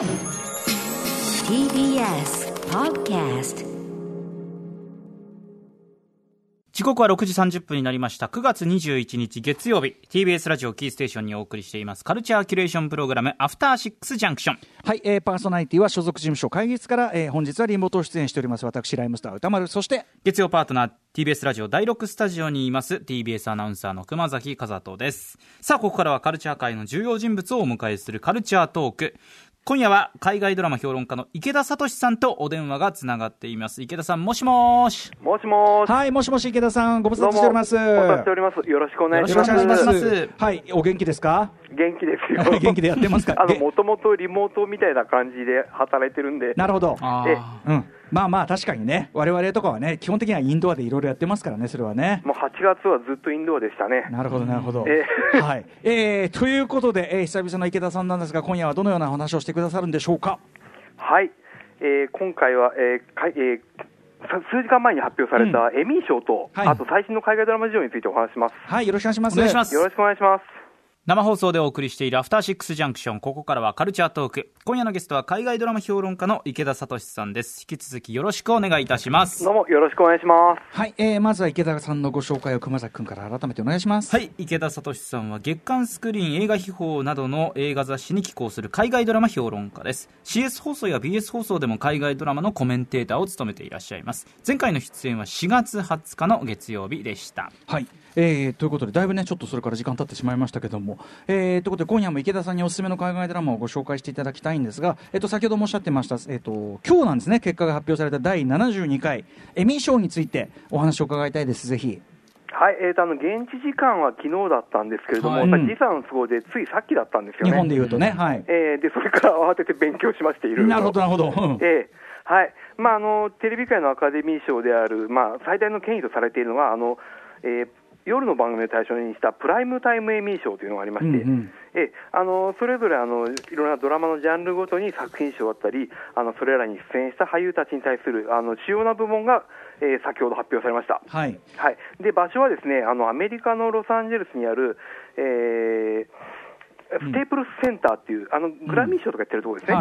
TBS Podcast 時刻は6時30分になりました。9月21日月曜日。TBS ラジオキーステーションにお送りしています。カルチャーキュレーションプログラムアフターシックスジャンクションはい、えー、パーソナリティは所属事務所会議室から、えー、本日はリモート出演しております。私ライムスター歌丸。そして月曜パートナー TBS ラジオ第6スタジオにいます。TBS アナウンサーの熊崎和人です。さあここからはカルチャー界の重要人物をお迎えするカルチャートーク今夜は海外ドラマ評論家の池田聡さんとお電話がつながっています。池田さんもしもーし。もしもーし。はいもしもし池田さんご無沙汰しております。どうもご無沙汰しております。よろしくお願いします。よろしくお願いします。はいお元気ですか？元気ですよ。元気でやってますか？あの、げもともとリモートみたいな感じで働いてるんで。なるほど。えうんまあまあ確かにね我々とかはね基本的にはインドアでいろいろやってますからねそれはねもう8月はずっとインドアでしたね。なるほど、なるほど。えはい。えー、ということで、えー、久々の池田さんなんですが、今夜はどのようなお話をしてくださるんでしょうか？はい。えー今回は、えーかいえーさ数時間前に発表されたエミー賞と、はいあと最新の海外ドラマ事情についてお話します。はい、よろしくお願いします。お願いしますよろしくお願いします。生放送でお送りしているアフターシックスジャンクションここからはカルチャートーク今夜のゲストは海外ドラマ評論家の池田聡さんです引き続きよろしくお願いいたしますどうもよろしくお願いします。はい、えー、まずは池田さんのご紹介を熊崎君から改めてお願いします。はい池田聡さんは月刊スクリーン映画秘宝などの映画雑誌に寄稿する海外ドラマ評論家です CS 放送や BS 放送でも海外ドラマのコメンテーターを務めていらっしゃいます前回の出演は4月20日の月曜日でしたはい。えー、ということで、だいぶね、ちょっとそれから時間経ってしまいましたけども、えー、ということで、今夜も池田さんにおすすめの海外ドラマをご紹介していただきたいんですが、えっ、と、先ほどもおっしゃってました、えっ、と、今日なんですね、結果が発表された第72回エミー賞についてお話を伺いたいです、ぜひ。はい、えーと、あの、現地時間は昨日だったんですけれども、はい時差の都合でついさっきだったんですよね。日本で言うとね、はい。えーで、それから慌てて勉強しましているなるほど、なるほど。うんええはいまあ、あのテレビ界のアカデミー賞である、まあ、最大の権威とされているのはあの、えー夜の番組を対象にしたプライムタイムエミー賞というのがありまして、うんうんええあのそれぞれあのいろんなドラマのジャンルごとに作品賞だったりあのそれらに出演した俳優たちに対するあの主要な部門が、えー先ほど発表されました。はい。はい、で場所はですねあのアメリカのロサンゼルスにある、えーステープルスセンターっていう、あのグラミー賞とかやってるところですね。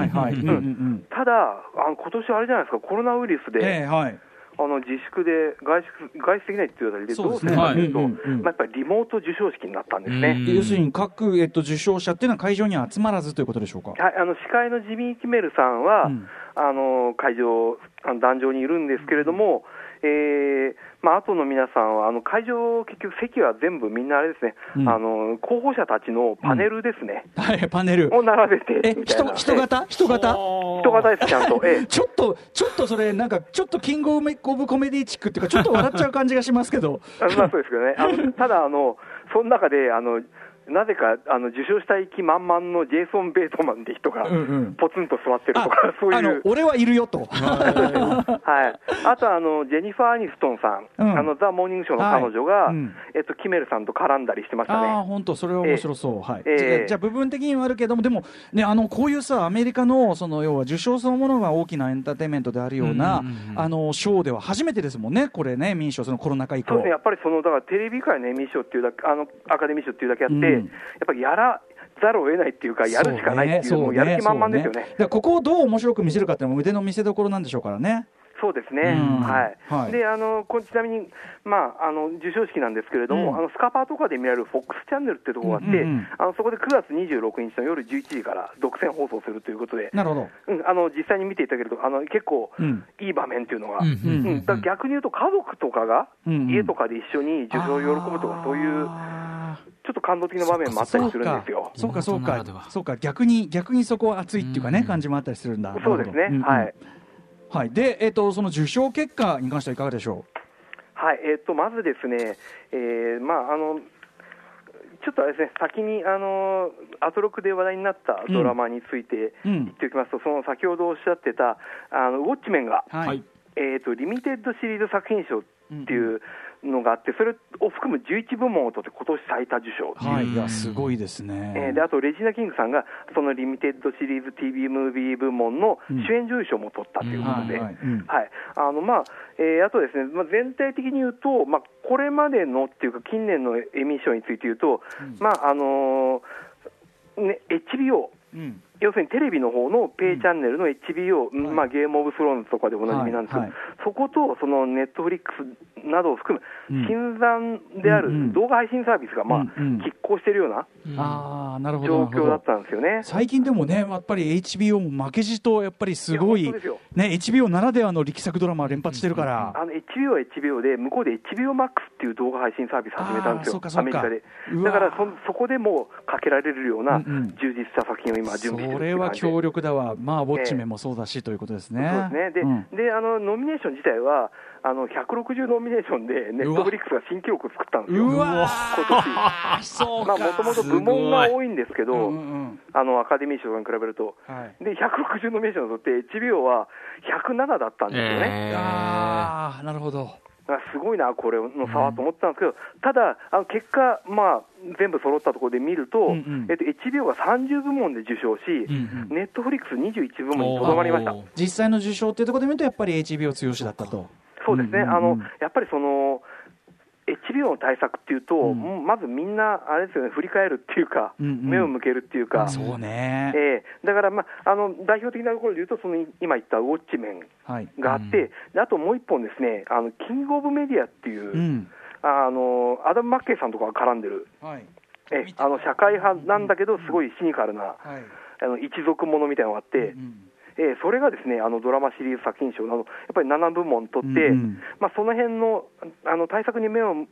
ただ、あの今年あれじゃないですか、コロナウイルスで、えー、はい。あの自粛で外出外出できないっていうあたりで、どうすそうですね。るかというと、まあ、やっぱりリモート授賞式になったんですね。うん。要するに各、えっと、受賞者っていうのは会場には集まらずということでしょうか？はい、あの司会のジミー・キメルさんは、うん。あの会場、あの壇上にいるんですけれども、えーまあ後の皆さんは、あの会場、結局、席は全部みんなあれですね、うん。あの候補者たちのパネルですね、はい、パネル。を並べてえ、人、みたいな、人型？人型？人型です、ちゃんと。ええ。ちょっと、ちょっとそれ、なんか、ちょっとキングオブコメディチックっていうか、ちょっと笑っちゃう感じがしますけど。あまあそうですけどね、あのただあの、その中であのなぜかあの受賞したい気満々のジェイソン・ベイトマンって人がうんうん。ポツンと座ってるとあか、そういう、、俺はいるよと。はい、あとあのジェニファー・アニストンさん、うん。あのザ・モーニングショーの彼女が、はい。うん。えっと、キメルさんと絡んだりしてましたああ、ね。本当、それは面白そう。はい。ええ。じゃあ部分的にはあるけども、でも、ね、あの、こういうさ、アメリカの、その、要は受賞そのものが大きなエンターテインメントであるようなあの、ショーでは初めてですもんね、これね、民賞、そのコロナ禍以降。そうですね、や。っぱりそのだからテレビ界のエミー賞っていうだけあのアカデミー賞っていうだけあって、うんやっぱりやらざるを得ないっていうか、やるしかないっていう、もうやる気満々ですよね。そうだからここをどう面白く見せるかっていうのも腕の見せ所なんでしょうからね。そうですね、うん。はい。はい。であのこちなみに、まあ、あの授賞式なんですけれども、うん。あのスカパーとかで見られる FOX チャンネルっていうところがあって、あのそこで9月26日の夜11時から独占放送するということで、なるほど。うん、あの実際に見ていただけると、あの結構うん。いい場面っていうのが、うんうんうんだから逆に言うと、家族とかが家とかで一緒に受賞を喜ぶとか、そういうちょっと感動的な場面もあったりするんですよ。そうか、そうか。そうか、逆に、逆にそこは熱いっていうかね、感じもあったりするんだ。そうですね、はい。はい、で、えっ、と、その受賞結果に関してはいかがでしょはい、えっと、まずですね、えーまあ、あの、ちょっとあれですね、先に、あの、アトロクで話題になったドラマについてうん。言っておきますと、その先ほどおっしゃってた、あの、ウォッチメンが、う。はい。はいえっと、リミテッドシリーズ作品賞っていうのがあって、それを含む11部門を取って、今年最多受賞。はい、いや、すごいですね。えーであと、レジーナ・キングさんが、そのリミテッドシリーズ TV ムービー部門の主演女優賞も取ったということで、うん。はいはい。うん。はい。あのまあえーあとですね、まあ、全体的に言うと、まあ、これまでのっていうか、近年のエミー賞について言うと、まああのーね、HBO、うん要するにテレビの方のペイチャンネルの HBO、はいまあ、ゲームオブスローンズとかでおなじみなんですけど、はい。はいそことそのネットフリックスなどを含うん。む、新参であうんうん。る動画配信サービスが、まあうんうん。拮抗しているようなああなるほど状況だったんですよね。最近でもねやっぱり HBO も負けじとやっぱりすごいいね HBO ならではの力作ドラマ連発してるから、あの HBO は HBO で、向こうで HBO Max っていう動画配信サービス始めたんですよ。アメリカで。だからそそこでもうかけられるようなうんうん。充実した作品を今、準備してるそれは強。力だわ、まあ、ウォッチメンもそうだしということですね。そうですね。で、うん。であのノミネーション自体は、あの160ノミネーションで、ネットフリックスが新記録を作ったんですよ、今年。まあもともと部門が多いんですけど、うんうんうん。あのアカデミー賞に比べると、はい、で160ノミネーションを取って、HBO は107だったんですよね。えー。ああなるほど、すごいな、これの差はと思ったんですけど、ただ、あの結果、まあ、全部揃ったところで見ると、うんうん。えっと、HBO が30部門で受賞し、うんうん。ネットフリックス21部門にとどまりました。実際の受賞っていうところで見ると、やっぱり HBO 強しだったと。そうですね、うんうんうん。あのやっぱりその HBO の対策っていうと、うん。まずみんな、あれですよね、振り返るっていうか、うんうん。目を向けるっていうか、そうね、ええ。だから、まあ、あの代表的なところで言うと、その今言ったウォッチメンはい、があって、であともう一本ですね、あのキングオブメディアっていう、うん。あのアダム・マッケイさんとかが絡んでる、はい。ええあの社会派なんだけど、すごいシニカルな、はい。あの一族ものみたいなのがあって、うんええそれがですねあのドラマシリーズ作品賞など、やっぱり7部門取って、うんうん。まあ、その辺のあの対策に目を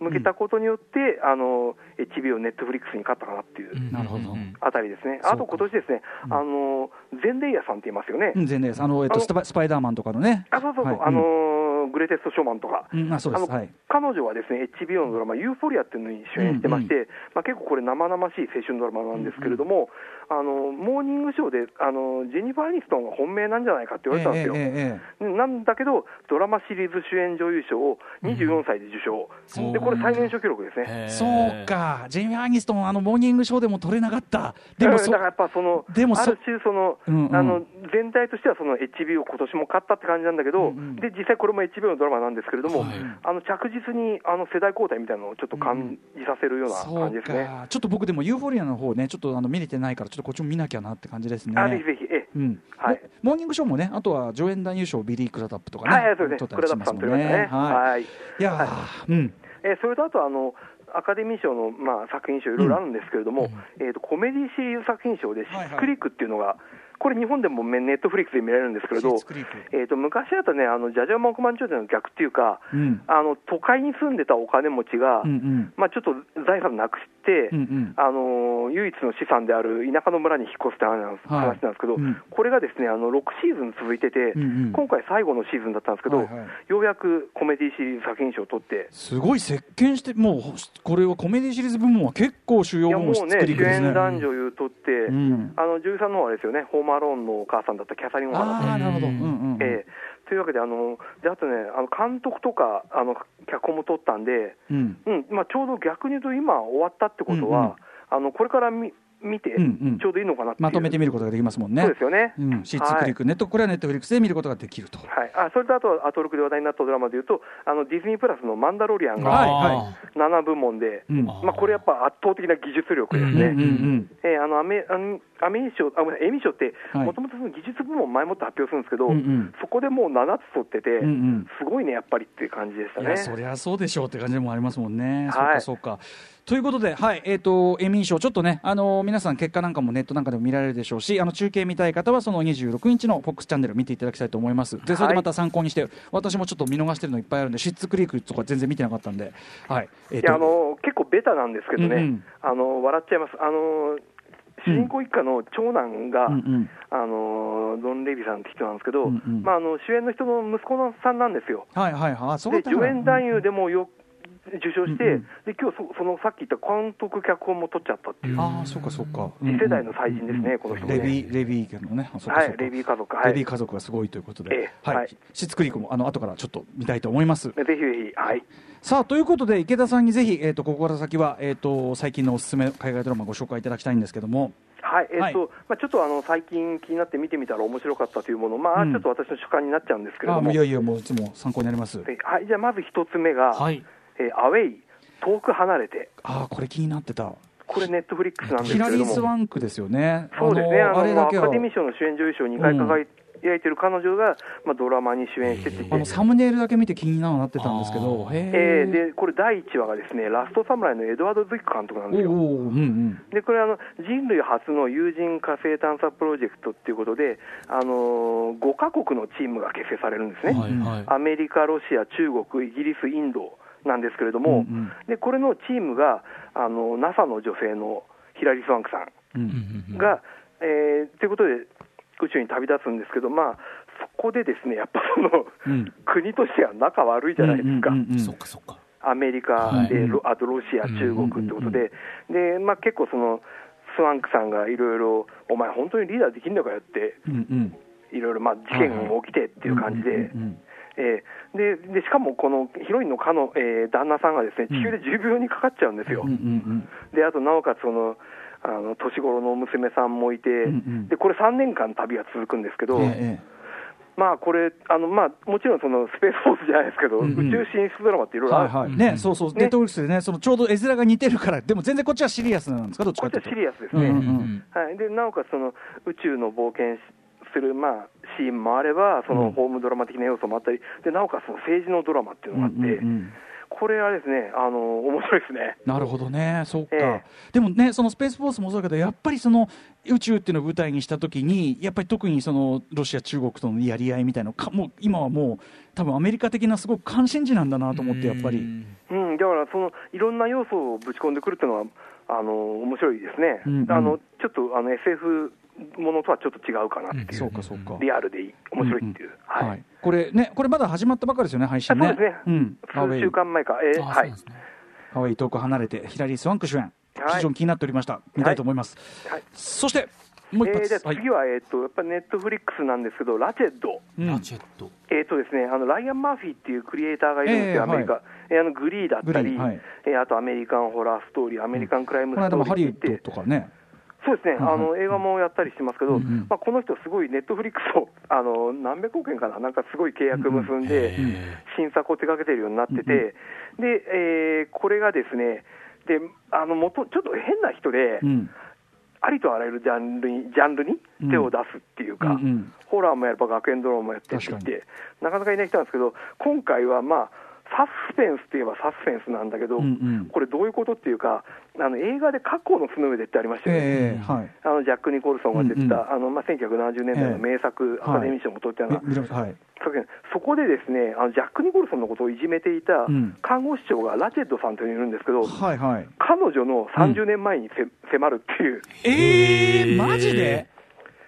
向けたことによって、あの HBO、ネットフリックスに勝ったかなっていううんなるほど。あたりですね、あと今年ですね、うん。あのゼンデイヤさんって言いますよね、うん、全然です、あの、えっと、あのスパイダーマンとかのね、あそうそうそう、はい。あのグレテスト・ショーマンとか。うん、あそうです、あのはい、彼女はですね HBO のドラマ、ユーフォリアっていうのに主演してまして、まあ、結構これ、生々しい青春ドラマなんですけれども、あのモーニングショーであのジェニファー・アニストンが本命なんじゃないかって言われたんですよ。ええなんだけど、ドラマシリーズ主演女優賞を24歳で受賞、そうでこれ、最年少記録ですね。え。そうか、ジェイミー・アニストン、あのモーニングショーでも取れなかった、でもそだからやっぱその、でもそある種その、うんうん。あの、全体としてはその HBO 今年も勝ったって感じなんだけど、うんうん。で実際これも HBO のドラマなんですけれども、はい。あの着実にあの世代交代みたいなのをちょっと感じさせるような感じですね。か、ちょっと僕、でもユーフォリアの方ね、ちょっとあの見れてないから、ちょっとこっちも見なきゃなって感じですね。あぜひぜひ、ええ。うん。はい。モモーニングショーもね、あとは助演男優賞、ビリー・クラダップとかね、はいはい、そうですね、クラダップさんと言いましたね。はい。はい。いやーうん、えーそれとあとあの、アカデミー賞の、まあ、作品賞、いろいろあるんですけれども、えー、とコメディシリーズ作品賞で、シはいはいッツクリークっていうのが、これ、日本でもネットフリックスで見られるんですけれどえー、と昔だとね、あのジャジャマ億万長者の逆っていうか、うん。あの都会に住んでたお金持ちが、うんうん。まあ、ちょっと財産なくして、うんうん。あのー唯一の資産である田舎の村に引っ越すって話なんです,、はい。話なんですけど、うん。これがですねあの6シーズン続いてて、うんうん。今回最後のシーズンだったんですけど、はいはい。ようやくコメディシリーズ作品賞を取って、すごい席巻して、もうこれはコメディシリーズ部門は結構主要部門、シッツね、主クリークですね。演男女優取って、うん。あの女優さんの方はあれですよね、ホームアローンのお母さんだったキャサリン・オハラさんああ、なるほど、うん。うんうんええ。というわけで、あのであとね、あの監督とかあの脚本も取ったんで、うん。うん。まあ、ちょうど逆に言うと、今終わったってことは、うんうん。あのこれから見見て、ちょうどいいのかなうまとめてみることができますもんね。そうですよね。うん、シッツクリーク、ネット、これはネットフリックスで見ることができると。はい、あそれとあと、アトロクで話題になったドラマでいうと、あのディズニープラスのマンダロリアンはいがは7部門で、うまあ、これやっぱ圧倒的な技術力ですね。アメあのアメー賞、あごめんエミー賞って、はいもともと技術部門前もって発表するんですけど、うんうんそこでもう7つ取ってて、うんうんすごいね、やっぱりっていう感じでしたね。そりゃそうでしょうって感じでもありますもんね。はいそうか、そうか。ということで、はい、えっ、と、エミー賞、ちょっとね、あの皆さん結果なんかもネットなんかでも見られるでしょうし、あの、中継見たい方は、その26日の FOX チャンネル見ていただきたいと思います。で、それでまた参考にして、私もちょっと見逃してるのいっぱいあるんで、シッツクリークとか全然見てなかったんで、はい。えっ、いやあの結構ベタなんですけどね、うんうん。あの笑っちゃいます、あの主人公一家の長男が、うん。うんあのドン・レビさんって人なんですけど、うんうん。まあ、あの主演の人の息子のさんなんですよ。はいはいはい、で助演男優でもよ受賞して、うんうん。で今日そそのさっき言った監督、脚本も取っちゃったっていう、ああ、そうかそうか。次世代の祭人ですねこの人もね。レビー、レビー家のね、はいレビー家族、はい、レビぜー家族がすごいということで、ええはい、はい。シッツクリークもあの後からちょっと見たいと思います。ひぜひ、はい、さあということで池田さんにぜひ、えー、とここから先は、えー、と最近のおすすめ海外ドラマご紹介いただきたいんですけども、はいえっとはい。まあ、ちょっとあの最近気になって見てみたら面白かったというもの、まあうん。ちょっと私の主観になっちゃうんですけれども、あいやいやもういつも参考になります。えはい、じゃあまず一つ目が、はいえーアウェイ、遠く離れて、ああこれ気になってた。これ、ネットフリックスなんですヒラリー・けれども、スワンクですよね。そうですね、あのあれだけは。アカデミー賞の主演女優賞を2回輝いてる彼女が、まあ、ドラマに主演してて、あのサムネイルだけ見て気になってたんですけど、えーでこれ、第1話がですね、ラストサムライのエドワード・ズイック監督なんですよ。おうんうん。でこれあの、人類初の有人火星探査プロジェクトっていうことで、あのー、5カ国のチームが結成されるんですね、はいはい。アメリカ、ロシア、中国、イギリス、インドなんですけれども、うんうん。でこれのチームがあの NASA の女性のヒラリー・スワンクさうん。んが、えーということで宇宙に旅立つんですけど、まあ、そこでですねやっぱその、うん。国としては仲悪いじゃないですか。うんうんうんうん。そっかそっか。アメリカで、はい。ロあとロシア、中国ってことで、でまあ、結構その、スワンクさんがいろいろ、お前、本当にリーダーできんのかよって、うんうん。いろいろまあ事件が起きてっていう感じで、うんうんえーででしかもこのヒロインのかの、えー旦那さんがですね地球で重病にかかっちゃうんですよ、うんうんうんであとなおかつそのあの年頃の娘さんもいて、んうんでこれ3年間旅が続くんですけど、うんええ。まあこれあの、まあ、もちろんそのスペースフォースじゃないですけど、うんうん。宇宙進出ドラマっていろいろある、はいはい。ねそうそう。ネットフリックスでねそのちょうど絵面が似てるからでも全然こっちはシリアスなんですかどっちかっていうと。こっちはシリアスですね。うんうんうん。はい、でなおかつその宇宙の冒険する、まあ、シーンもあれば、そうん。のホームドラマ的な要素もあったり、でなおかつその政治のドラマっていうのがあって、うんうんうん。これはですね、あの面白いですね。なるほどね、そうか、えでもね、そのスペースフォースもそうだけど、やっぱりその宇宙っていうのを舞台にしたときに、やっぱり特にそのロシア、中国とのやり合いみたいなのか、もう今はもう、多分アメリカ的なすごく関心事なんだなと思って、やっぱり。うん、だからそのいろんな要素をぶち込んでくるっていうのは、あの面白いですね、うんうん。あのちょっとあの SF ものとはちょっと違うかなっていう、そうか、そうか。リアルでいい、面白いっていう、はい。はい、これね、これまだ始まったばかりですよね、配信ね。あそうですね、うん、数週間前か、えーはい。ね。アウェイ遠く離れて、ヒラリー・スワンク主演、はい。非常に気になっておりました、見たいと思います。はい。そして、もう一えー発、じゃあ次は、えー、とやっぱりネットフリックスなんですけど、ラチェッド。うん。ラチェットえーとですね、あのライアン・マーフィーっていうクリエイターがいるんですよ、ええアメリカ、えーあのグリーだったり、はい。えーあとアメリカンホラーストーリー、アメリカンクライムストーハリウッリーって言って、ドとかね、そうですね、あの映画もやったりしてますけど、うんうん。まあ、この人、すごいネットフリックスと あの何百億円かな、なんかすごい契約結んで、新作を手掛けてるようになってて、でえーこれがですね、であの元ちょっと変な人で、うん、ありとあらゆるジャンルにジャンルに手を出すっていうか、うんうん。ホラーもやれば学園ドラマもやってって言って、なかなかいない人なんですけど、今回はまあ、サスペンスといえばサスペンスなんだけど、うんうん。これ、どういうことっていうか、あの映画で過去の巣の上でってありましたよね。ええはい。あのジャック・ニコルソンが出てた、うんうん。あのまあ、1970年代の名作、ええアカデミー賞も取ったような、はい。そこでですねあのジャック・ニコルソンのことをいじめていたうん。看護師長がラチェッドさんというのがいるんですけど、はいはい。彼女の30年前にせ、迫るっていう、えー、マジで？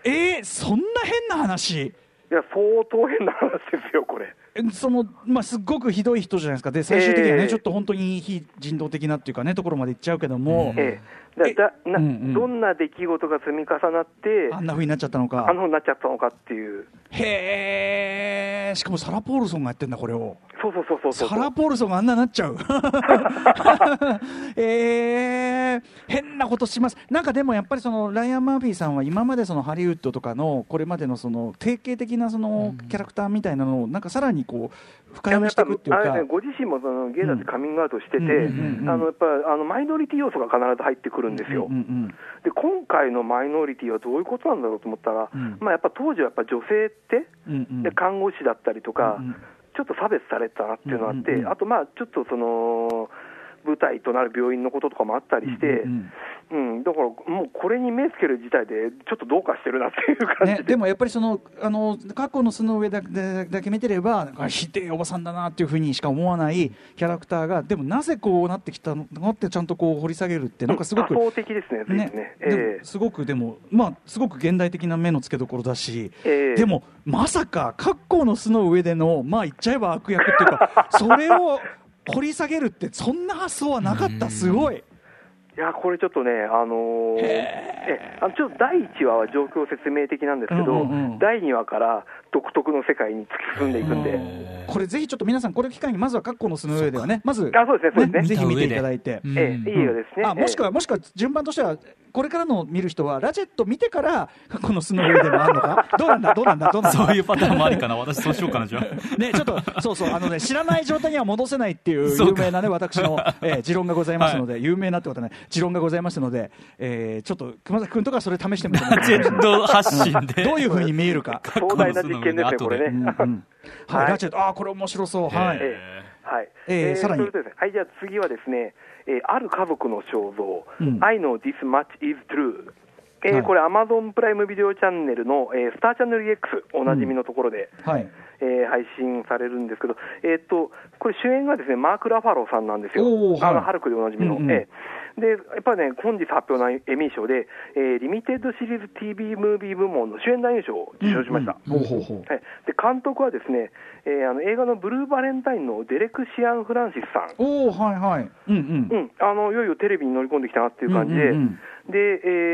えー、そんな変な話？いや、相当変な話ですよ、これ。えその、まあ、すっごくひどい人じゃないですか。で、最終的にはね、えー。ちょっと本当に非人道的なっていうかね、ところまで行っちゃうけども、ええ、だだなうんうんどんな出来事が積み重なって、あんな風になっちゃったのかあ。のふうになっちゃったのかっていう、へえ、しかもサラ・ポールソンがやってんだ、これを。そうそうそうそうそうサラ・ポールソンがあんなになっちゃう。えー、変なことします。なんかでもやっぱりそのライアン・マーフィーさんは今までそのハリウッドとかのこれまでのその定型的なそのキャラクターみたいなのをなんかさらにこう深読みしていくっていうかね、。ご自身もそのゲイだってカミングアウトしてて、やっぱあのマイノリティ要素が必ず入ってくるんですよ。うんうんで今回のマイノリティはどういうことなんだろうと思ったら、うん。まあ、やっぱ当時はやっぱ女性って、うんうん。で看護師だったりとか、うんうん。ちょっと差別されてたなっていうのがあって、うんうんうん。あと、まあ、ちょっとその舞台となる病院のこととかもあったりして、うんうんだからもうこれに目つける自体で、ちょっとどうかしてるなっていう感じで、ね、でもやっぱりそのあの過去の巣の上だだだけ見てればなんかひでえおばさんだなっていうふうにしか思わないキャラクターがでもなぜこうなってきたのかってちゃんとこう掘り下げるってなんかすごく多層的ですすごくでも、まあ、すごく現代的な目の付けどころだし、ええ。でも、まさか、格好の巣の上での、まあ、言っちゃえば悪役っていうか、それを掘り下げるって、そんな発想はなかった、すごい。いや、これちょっとね、あのーえあのちょっと第1話は状況説明的なんですけど、うんうんうん。第2話から独特の世界に突き進んでいくんで、これぜひちょっと皆さん、これを機会に、まずは格好の巣の上ではね、まず、あそうですねそうですね。ぜひ見ていただいて。いい映画ですね。あもしくは、は、もしくは順番としては、これからの見る人はラチェット見てからこのスノーウェイでもあるのか？どうなんだ？どうなんだ？どうなんだ？そういうパターンもありかな。私そうしようかなじゃあ。ね、ちょっと、そうそう、あのね、知らない状態には戻せないっていう有名なね、私の、えー持論がございますので、有名なってことはね、持論がございますので、えーちょっと熊崎君とかそれ試してみてもらってジェット発信で。どういうふうに見えるか。壮大な実験ですね、これね。うんうん はい、はいラチェット、ああ、これ面白そう。はい。ええはい。えーさらにはい、じゃあ次はですね、えーある家族の肖像、うん I know this much is true。えこれ、アマゾンプライムビデオチャンネルの、えースターチャンネル EX、おなじみのところで、はい。えー配信されるんですけど、えーっと、これ、主演がですね、マーク・ラファローさんなんですよ。あの、ハルクでおなじみの。うんうんええで、やっぱりね、本日発表のエミー賞で、えーリミテッドシリーズ TV ムービー部門の主演男優賞を受賞しました。で監督はですね、えーあの映画のブルーバレンタインのデレク・シアン・フランシスさん、おおはいはい。うんうん。うん、あのいよいよテレビに乗り込んできたなっていう感じで、うんうんうん。で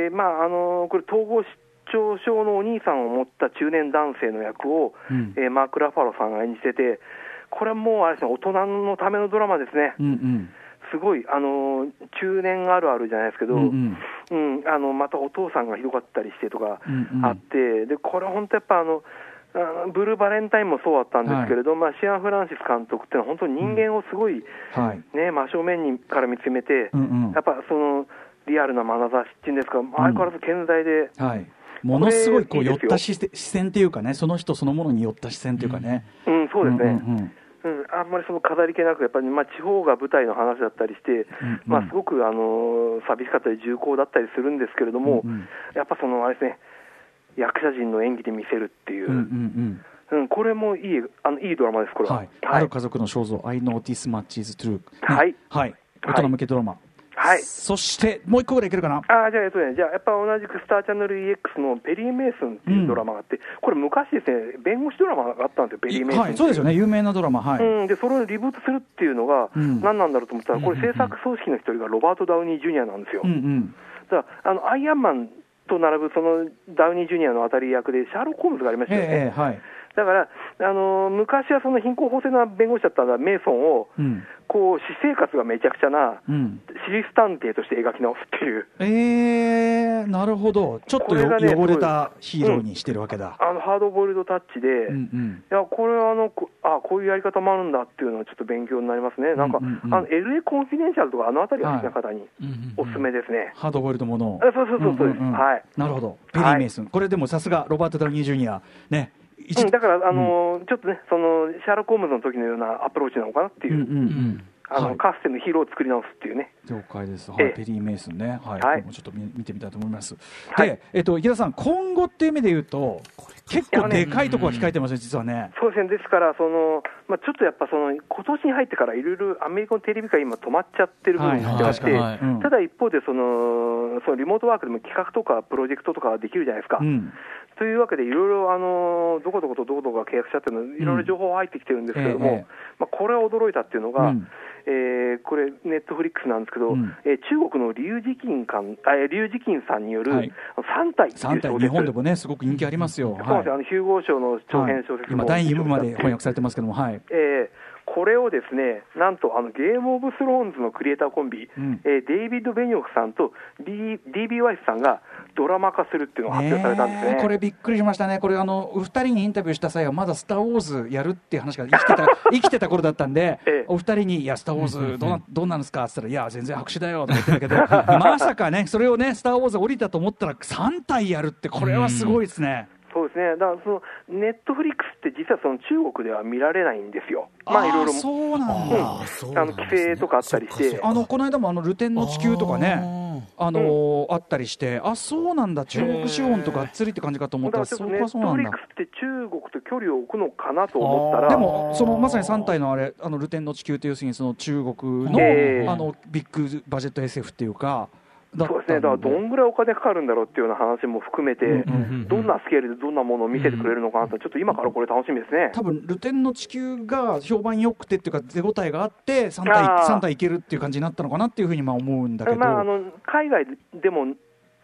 えーまあ、あのこれ、統合失調症のお兄さんを持った中年男性の役を、うん。えーマーク・ラファロさんが演じてて、これはもうあれですね、大人のためのドラマですね、うんうん。すごい、あの中年あるあるじゃないですけど、うんうん。うんあのまたお父さんがひどかったりしてとかうんうん。あって、でこれ、本当やっぱあの、あブルーバレンタインもそうだったんですけれど、まあ、シアン・フランシス監督っていうのは、本当に人間をすごい、はい。ね、真正面にから見つめて、うんうん。やっぱそのリアルな眼差しっていうんですか、相変わらず健在で、はい。ものすごいこう寄った視線っていうかね、その人そのものに寄った視線っていうかね。うん、そうですね、んうんうんうんあんまりその飾り気なく、やっぱり、まあ、地方が舞台の話だったりして、うんまあ、すごく、あの寂しかったり重厚だったりするんですけれども、うんうんやっぱそのあれですね、役者陣の演技で見せるっていう、うんううんうんこれもいいあのいいドラマです、これは。はい、ある家族の肖像、I know this much is true、ねはい。はい、大人向けドラマ、はいそしてもう一個ぐらいいけるかな、あーじゃあ、えっとね、じゃあ、やっぱ同じくスターチャンネル EX のペリー・メイスンっていうドラマがあって、これ、昔ですね、弁護士ドラマがあったんですよ、ペリー・メイスンはいい、そうですよね、有名なドラマ、はい、うん、でそれをリブートするっていうのが、うん。何なんだろうと思ったら、これ、制作組織の一人がロバート・ダウニー・ジュニアなんですよ。うんうん、だからあのアイアンマンと並ぶそのダウニー・ジュニアの当たり役で、シャーロック・ホームズがありましたよね。ええはい、だから、あのー昔はその貧困法制な弁護士だったメイソンを、うん。こう私生活がめちゃくちゃな、うん、私立探偵として描き直すっていう、えー、なるほど、ちょっとね汚れたヒーローにしてるわけだ。あのハードボイルドタッチで、うんうん。いやこれはあのこあこういうやり方もあるんだっていうのはちょっと勉強になりますね、なんか、うんうんうん。あの LA コンフィデンシャルとか、あのあたりが好きな方にうんうんおすすめですね。ハードボイルドものそうそうそうそうです。はい。なるほど、ペリー・メイスン、これでもさすがロバート・ダウニー・ジュニア、ね、一うん、だから、あのーちょっとね、そのシャーロック・ホームズの時のようなアプローチなのかなっていう、うんうんうん。あのはい。かつてのヒーローを作り直すっていうね、了解です、はいええ。ペリー・メイスンね、はい、はい。もちょっと見見てみたいと思います。はい。で、えっと、池田さん、今後っていう意味で言うと、結構でかいところが控えてますね、実はね。そうですね、ですから、そのまあ、ちょっとやっぱその、今年に入ってからいろいろアメリカのテレビ界、今、止まっちゃってる部分があって、はい。はい。うん。ただ一方でその、そのリモートワークでも企画とかプロジェクトとかできるじゃないですか。うんというわけで、いろいろあのどこどことどこどこが契約しちゃってるの、いろいろ情報入ってきてるんですけれども、ええまあ、これは驚いたっていうのが、うん。えーこれ、ネットフリックスなんですけど、うん。えー中国のリュウ・ジキンかんあえーリュウ・ジキンさんによる、はい。3体っていう3体、日本でもね、すごく人気ありますよ。そうですよあのヒューゴー賞の長編小説も、今、第2部まで翻訳されてますけども、はい。えーこれをですね、なんとあのゲームオブスローンズのクリエイターコンビ、うん。えーデイビッド・ベニョフさんと D- DB・ ワイスさんがドラマ化するっていうのが発表されたんですね。ねえこれびっくりしましたね、これあの、お二人にインタビューした際は、まだスター・ウォーズやるっていう話が生きてた 生きてた頃だったんで、ええ。お二人に、いや、スター・ウォーズどうな、どうなんですか？って言ったら、いや、全然白紙だよとか言ってたけど、まさかね、それをね、スター・ウォーズ降りたと思ったら、3体やるって、これはすごいですね。そうですね、だからそのネットフリックスって実はその中国では見られないんですよ。まあいろいろそうなんだ。うなんあの規制とかあったりして。あのこの間もあのルテンの地球とかね、あのー。あったりして、あそうなんだ、中国資本とがっつりって感じかと思ったら、そうとネットかそうなんだ。フリックスって中国と距離を置くのかなと思ったら、でも、そのまさに3体のあれ、あのルテンの地球って要するにその中国の,、ええ。あのビッグバジェット SF っていうか、そうですね、だからどんぐらいお金かかるんだろうっていうような話も含めて、どんなスケールでどんなものを見せてくれるのかなと、ちょっと今からこれ楽しみですね。多分ルテンの地球が評判良くてっていうか、手応えがあって3体、あー。三体いけるっていう感じになったのかなっていうふうにまあ思うんだけど、まあ、あの海外でも、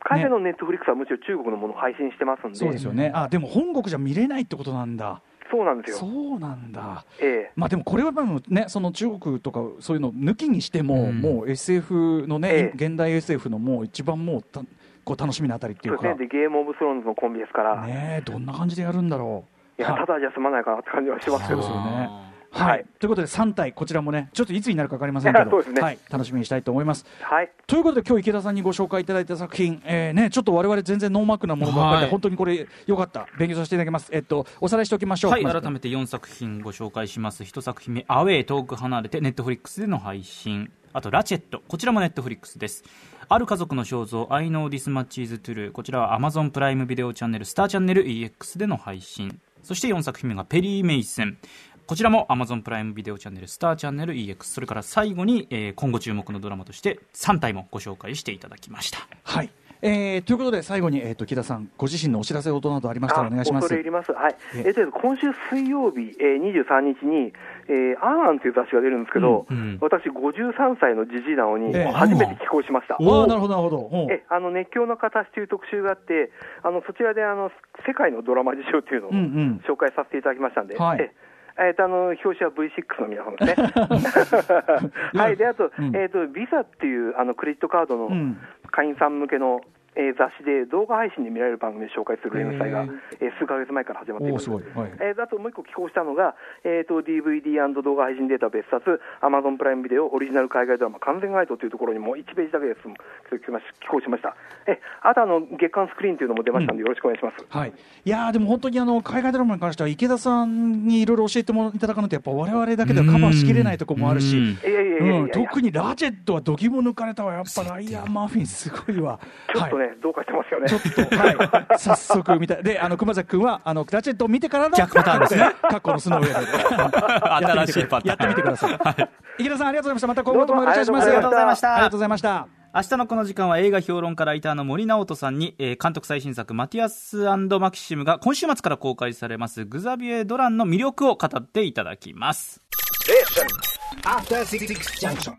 海外のネットフリックスはむしろ中国のものを配信してますんで、そうですよね、あでも本国じゃ見れないってことなんだ、そうなんですそよ。うなんだ。ええ。まあでもこれはね、その中国とかそういうの抜きにしても、うん。もう SF のね、ええ。現代 SF のもう一番もうた結構楽しみなあたりっていうか。そうですね、でゲームオブスローンズのコンビですから、ねえどんな感じでやるんだろう。いや、はい。ただじゃ済まないかなって感じはしますけど、そうですよねははいい、ということで3体こちらもねちょっといつになるか分かりませんけど ねはい、楽しみにしたいと思いますはい、ということで今日池田さんにご紹介いただいた作品、えーね、ちょっと我々全然ノーマークなものばっかりで、はい本当にこれよかった勉強させていただきますえっとおさらいしておきましょうはい、改めて4作品ご紹介します。1作品目、アウェイ遠く離れて、ネットフリックスでの配信。あと、ラチェット。こちらもネットフリックスです。ある家族の肖像、I know this much is true。こちらは Amazon プライムビデオチャンネル、スターチャンネル EX での配信。そして4作品目がペリー・メイセン。こちらも Amazon プライムビデオチャンネル、スターチャンネル EX。それから最後に、えー今後注目のドラマとして3体もご紹介していただきました。はい。えーということで最後に、えー、と池田さんご自身のお知らせ事などありましたらお願いします。恐れ入ります、はい。ええ。っと、今週水曜日、えー、23日に、えー、アーアンという雑誌が出るんですけど、うんうん。私、53歳のじじいなのに、ええ。初めて寄稿しました。ああなるほどなるほど。えあの熱狂の形という特集があって、あのそちらであの世界のドラマ事情というのをうんうん。紹介させていただきましたんで、はい。ええっとあの表紙は V6 の皆さんですね。はい、であと,、うん。えっとビザっていうあのクレジットカードのうん。会員さん向けの、えー雑誌で動画配信で見られる番組を紹介する連載がえー数ヶ月前から始まっています。すはい。えーあともう一個寄稿したのが、えー、と DVD& 動画配信データ別冊、Amazon プライムビデオオリジナル海外ドラマ完全ガイドというところにも1ページだけです。寄稿しました。えあとあの月間スクリーンというのも出ましたので、よろしくお願いします。はい、いやーでも本当にあの海外ドラマに関しては池田さんにいろいろ教えてもいただかないとやっぱ我々だけではカバーしきれないところもあるし、特にラジェットは度肝抜かれたわ。やっぱライアン・マーフィンすごいわ。ちょっとね、はいどうかしてますよね。ちょっと、はい、早速見たであの熊崎君はあのラチェットを見てからの逆パターンですね。過去の素の上で新しいパターン。やってみてください、池田さんありがとうございました。また今後ともよろしくお願いします。ありがとうございました。ありがとうございました。明日のこの時間は映画評論家ライターの森直人さんに、えー監督最新作マティアスマキシムが今週末から公開されますグザビエ・ドランの魅力を語っていただきます。After Six Junction.